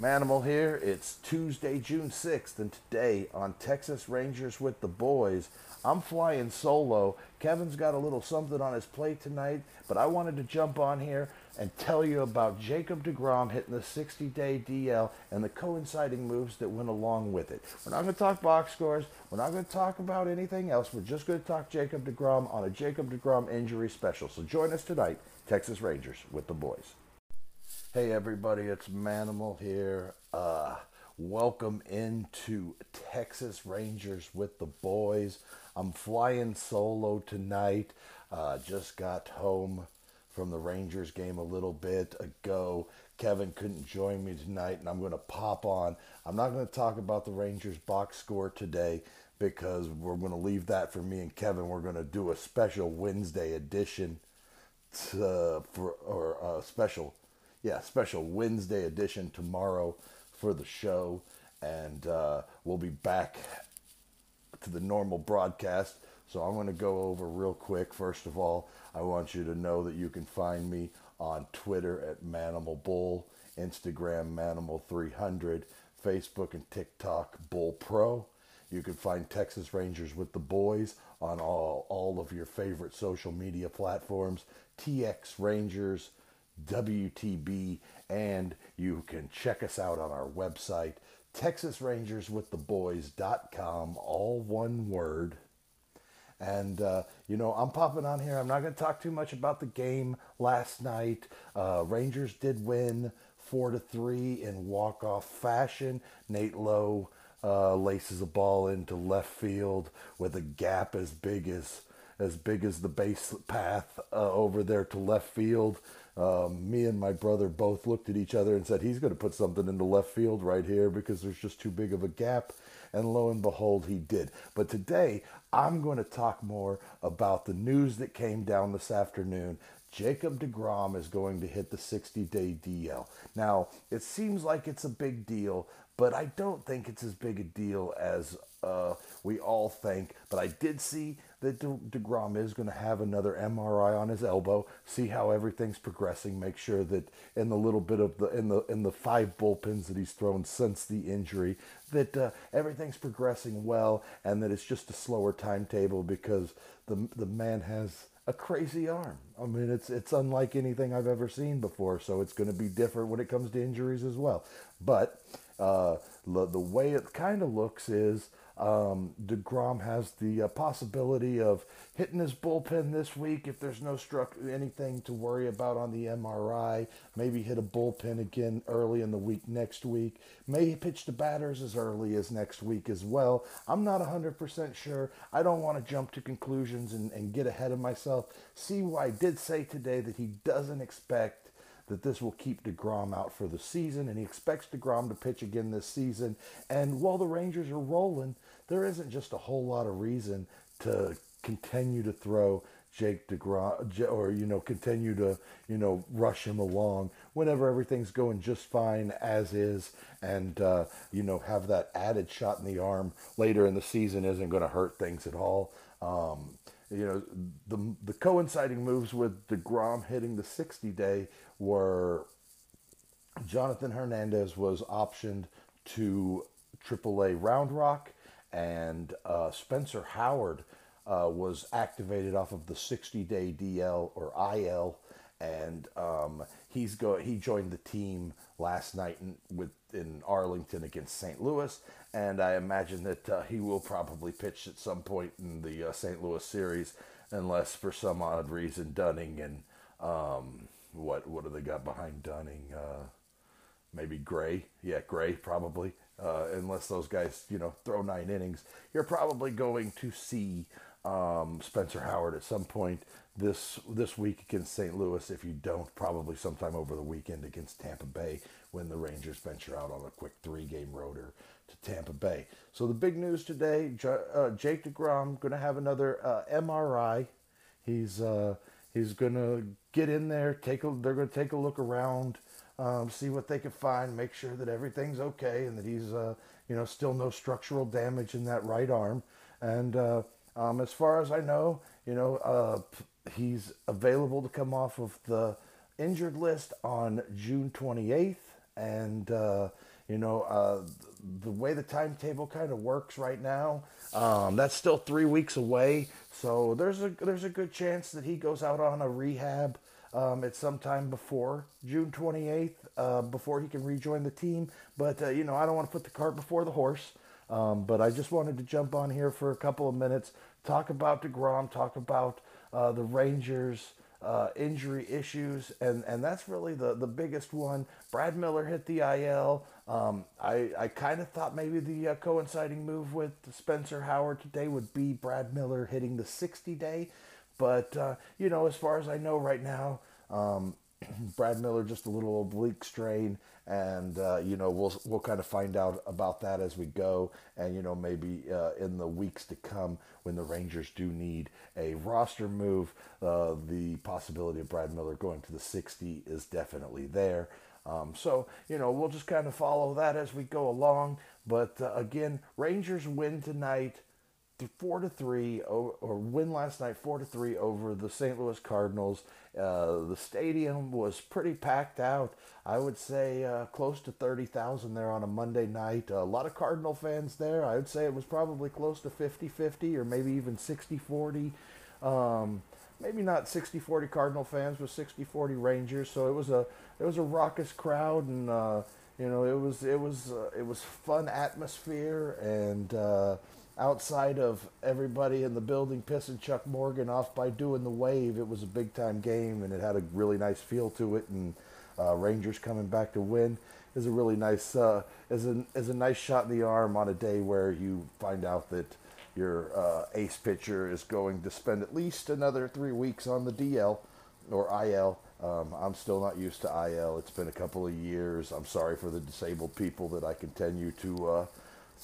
Manimal here. It's Tuesday, June 6th, and today on Texas Rangers with the Boys, I'm flying solo. Kevin's got a little something on his plate tonight, but I wanted to jump on here and tell you about Jacob DeGrom hitting the 60 day DL and the coinciding moves that went along with it. We're not going to talk box scores. We're not going to talk about anything else. We're just going to talk Jacob DeGrom on a Jacob DeGrom injury special. So join us tonight, Texas Rangers with the Boys. Hey everybody, it's Manimal here. Uh, welcome into Texas Rangers with the boys. I'm flying solo tonight. Uh, just got home from the Rangers game a little bit ago. Kevin couldn't join me tonight, and I'm going to pop on. I'm not going to talk about the Rangers box score today because we're going to leave that for me and Kevin. We're going to do a special Wednesday edition to, for or a special yeah, special Wednesday edition tomorrow for the show, and uh, we'll be back to the normal broadcast. So I'm going to go over real quick. First of all, I want you to know that you can find me on Twitter at Manimal Bull, Instagram Manimal300, Facebook and TikTok Bull Pro. You can find Texas Rangers with the boys on all, all of your favorite social media platforms. TX Rangers WTB, and you can check us out on our website, TexasRangersWithTheBoys.com, all one word. And, uh, you know, I'm popping on here. I'm not going to talk too much about the game last night. Uh, Rangers did win 4 to 3 in walk off fashion. Nate Lowe uh, laces a ball into left field with a gap as big as as big as the base path uh, over there to left field. Um, me and my brother both looked at each other and said, he's going to put something into left field right here because there's just too big of a gap. And lo and behold, he did. But today, I'm going to talk more about the news that came down this afternoon. Jacob DeGrom is going to hit the 60 day DL. Now, it seems like it's a big deal, but I don't think it's as big a deal as uh, we all think. But I did see that De- DeGrom is going to have another MRI on his elbow, see how everything's progressing, make sure that in the little bit of the in the in the five bullpens that he's thrown since the injury, that uh, everything's progressing well, and that it's just a slower timetable because the the man has a crazy arm. I mean, it's it's unlike anything I've ever seen before, so it's going to be different when it comes to injuries as well. But uh, the, way it kind of looks is um, DeGrom has the uh, possibility of hitting his bullpen this week if there's no struck anything to worry about on the MRI. Maybe hit a bullpen again early in the week next week. May pitch the batters as early as next week as well. I'm not 100% sure. I don't want to jump to conclusions and, and get ahead of myself. See why I did say today that he doesn't expect that this will keep DeGrom out for the season, and he expects DeGrom to pitch again this season. And while the Rangers are rolling, there isn't just a whole lot of reason to continue to throw Jake DeGrom or you know continue to you know rush him along whenever everything's going just fine as is, and uh, you know have that added shot in the arm later in the season isn't going to hurt things at all. Um, you know the the coinciding moves with DeGrom hitting the 60 day were Jonathan Hernandez was optioned to AAA Round Rock, and uh, Spencer Howard uh, was activated off of the 60-day DL or IL, and um, he's go he joined the team last night in, with in Arlington against St. Louis, and I imagine that uh, he will probably pitch at some point in the uh, St. Louis series, unless for some odd reason Dunning and um, what what do they got behind Dunning? Uh, maybe Gray. Yeah, Gray probably. Uh, unless those guys, you know, throw nine innings, you're probably going to see um, Spencer Howard at some point this this week against St. Louis. If you don't, probably sometime over the weekend against Tampa Bay when the Rangers venture out on a quick three-game roader to Tampa Bay. So the big news today: uh, Jake Degrom going to have another uh, MRI. He's uh, he's going to get in there. Take a, they're going to take a look around, um, see what they can find, make sure that everything's okay, and that he's uh, you know still no structural damage in that right arm. And uh, um, as far as I know, you know uh, he's available to come off of the injured list on June 28th, and uh, you know uh, the way the timetable kind of works right now, um, that's still three weeks away. So there's a there's a good chance that he goes out on a rehab um, at some time before June 28th, uh, before he can rejoin the team. But uh, you know, I don't want to put the cart before the horse. Um, but I just wanted to jump on here for a couple of minutes, talk about Degrom, talk about uh, the Rangers. Uh, injury issues, and, and that's really the, the biggest one. Brad Miller hit the IL. Um, I, I kind of thought maybe the uh, coinciding move with Spencer Howard today would be Brad Miller hitting the 60 day. But, uh, you know, as far as I know right now, um, Brad Miller just a little oblique strain, and uh, you know we'll we'll kind of find out about that as we go, and you know maybe uh, in the weeks to come when the Rangers do need a roster move, uh, the possibility of Brad Miller going to the 60 is definitely there. Um, so you know we'll just kind of follow that as we go along. But uh, again, Rangers win tonight four to three, or, win last night four to three over the St. Louis Cardinals. Uh, the stadium was pretty packed out. I would say uh, close to thirty thousand there on a Monday night. a lot of Cardinal fans there. I would say it was probably close to 50-50 or maybe even 60-40. Um, maybe not 60-40 Cardinal fans, but 60-40 Rangers. So it was a it was a raucous crowd and. Uh, you know, it was it was uh, it was fun atmosphere and uh, outside of everybody in the building pissing Chuck Morgan off by doing the wave, it was a big time game and it had a really nice feel to it. And uh, Rangers coming back to win is a really nice uh, is a is a nice shot in the arm on a day where you find out that your uh, ace pitcher is going to spend at least another three weeks on the DL or IL. Um, I'm still not used to IL. It's been a couple of years. I'm sorry for the disabled people that I continue to uh,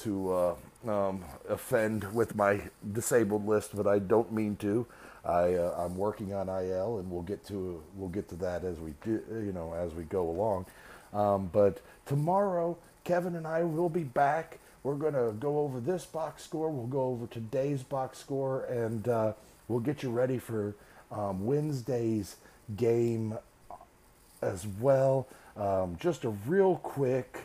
to uh, um, offend with my disabled list, but I don't mean to. I uh, I'm working on IL, and we'll get to we'll get to that as we do, you know as we go along. Um, but tomorrow, Kevin and I will be back. We're going to go over this box score. We'll go over today's box score, and uh, we'll get you ready for um, Wednesday's game as well. Um, just a real quick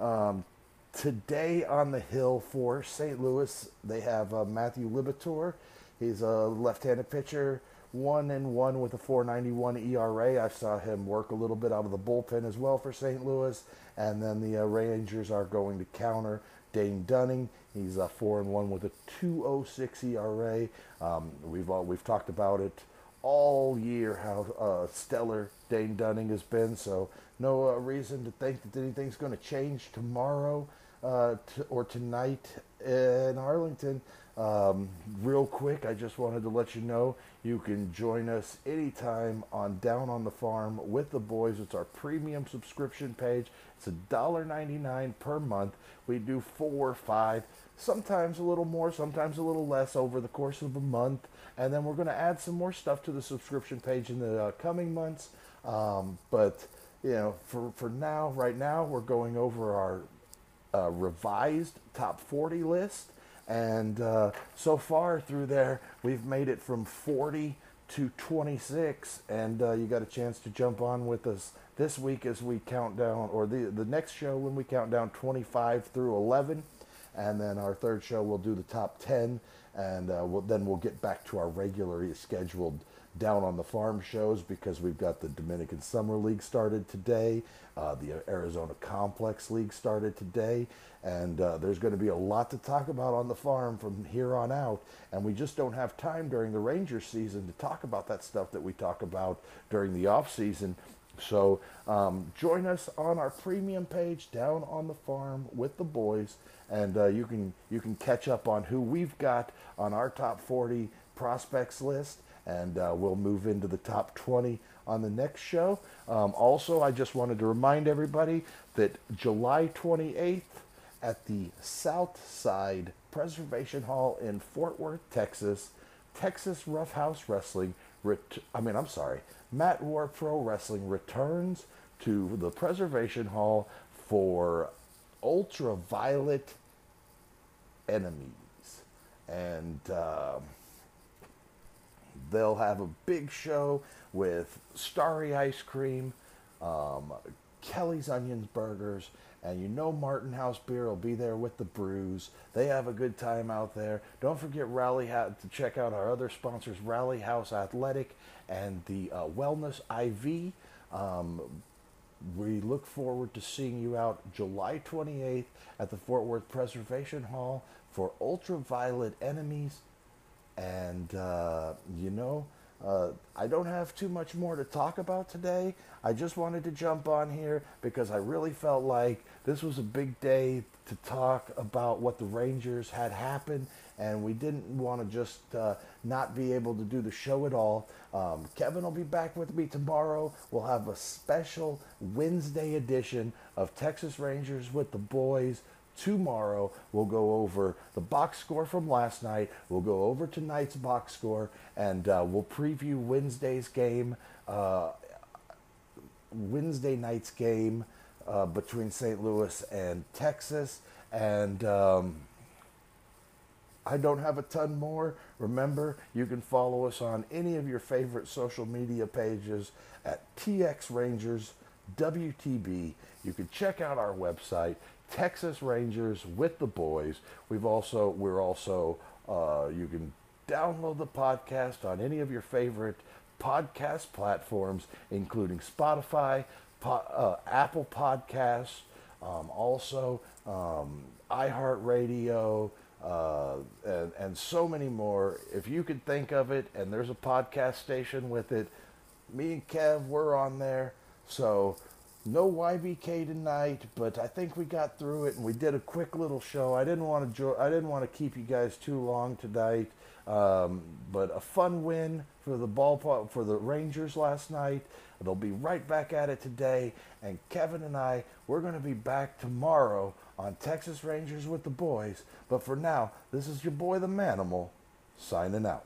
um, today on the hill for St. Louis, they have uh, Matthew Liberatore. He's a left-handed pitcher, one and one with a 4.91 ERA. I saw him work a little bit out of the bullpen as well for St. Louis. And then the uh, Rangers are going to counter Dane Dunning. He's a four and one with a 2.06 ERA. Um, we've all, we've talked about it all year how uh, stellar Dane Dunning has been. So no uh, reason to think that anything's going to change tomorrow uh, to, or tonight in Arlington. Um, real quick, I just wanted to let you know you can join us anytime on Down on the Farm with the boys. It's our premium subscription page. It's $1.99 per month. We do four, five, sometimes a little more, sometimes a little less over the course of a month. And then we're going to add some more stuff to the subscription page in the uh, coming months. Um, but, you know, for, for now, right now, we're going over our uh, revised top 40 list. And uh, so far through there, we've made it from 40 to 26. And uh, you got a chance to jump on with us this week as we count down, or the, the next show when we count down 25 through 11. And then our third show, we'll do the top 10. And uh, we'll, then we'll get back to our regularly scheduled down on the farm shows because we've got the Dominican Summer League started today. Uh, the Arizona Complex League started today. And uh, there's going to be a lot to talk about on the farm from here on out. And we just don't have time during the Ranger season to talk about that stuff that we talk about during the off season. So um, join us on our premium page down on the farm with the boys, and uh, you can you can catch up on who we've got on our top 40 prospects list and uh, we'll move into the top 20 on the next show. Um, also, I just wanted to remind everybody that July 28th at the South Side Preservation Hall in Fort Worth, Texas, Texas Roughhouse Wrestling, ret- I mean, I'm sorry, Matt War Pro Wrestling returns to the Preservation Hall for Ultraviolet Enemies. And. Uh, They'll have a big show with starry ice cream, um, Kelly's Onions Burgers, and you know Martin House Beer will be there with the brews. They have a good time out there. Don't forget Rally House to check out our other sponsors, Rally House Athletic and the uh, Wellness IV. Um, we look forward to seeing you out July 28th at the Fort Worth Preservation Hall for Ultraviolet Enemies. And, uh, you know, uh, I don't have too much more to talk about today. I just wanted to jump on here because I really felt like this was a big day to talk about what the Rangers had happened, and we didn't want to just uh, not be able to do the show at all. Um, Kevin will be back with me tomorrow. We'll have a special Wednesday edition of Texas Rangers with the boys tomorrow we'll go over the box score from last night we'll go over tonight's box score and uh, we'll preview wednesday's game uh, wednesday night's game uh, between st louis and texas and um, I don't have a ton more. Remember, you can follow us on any of your favorite social media pages at TX Rangers WTB. You can check out our website, Texas Rangers with the boys. We've also we're also uh, you can download the podcast on any of your favorite podcast platforms, including Spotify, po- uh, Apple Podcasts, um, also um, iHeartRadio, uh, and, and so many more. If you could think of it, and there's a podcast station with it, me and Kev, we're on there. So no YBK tonight, but I think we got through it and we did a quick little show. I didn't want to jo- I didn't want to keep you guys too long tonight, um, but a fun win for the ballpark for the Rangers last night. They'll be right back at it today, and Kevin and I we're going to be back tomorrow on Texas Rangers with the boys. But for now, this is your boy the Manimal signing out.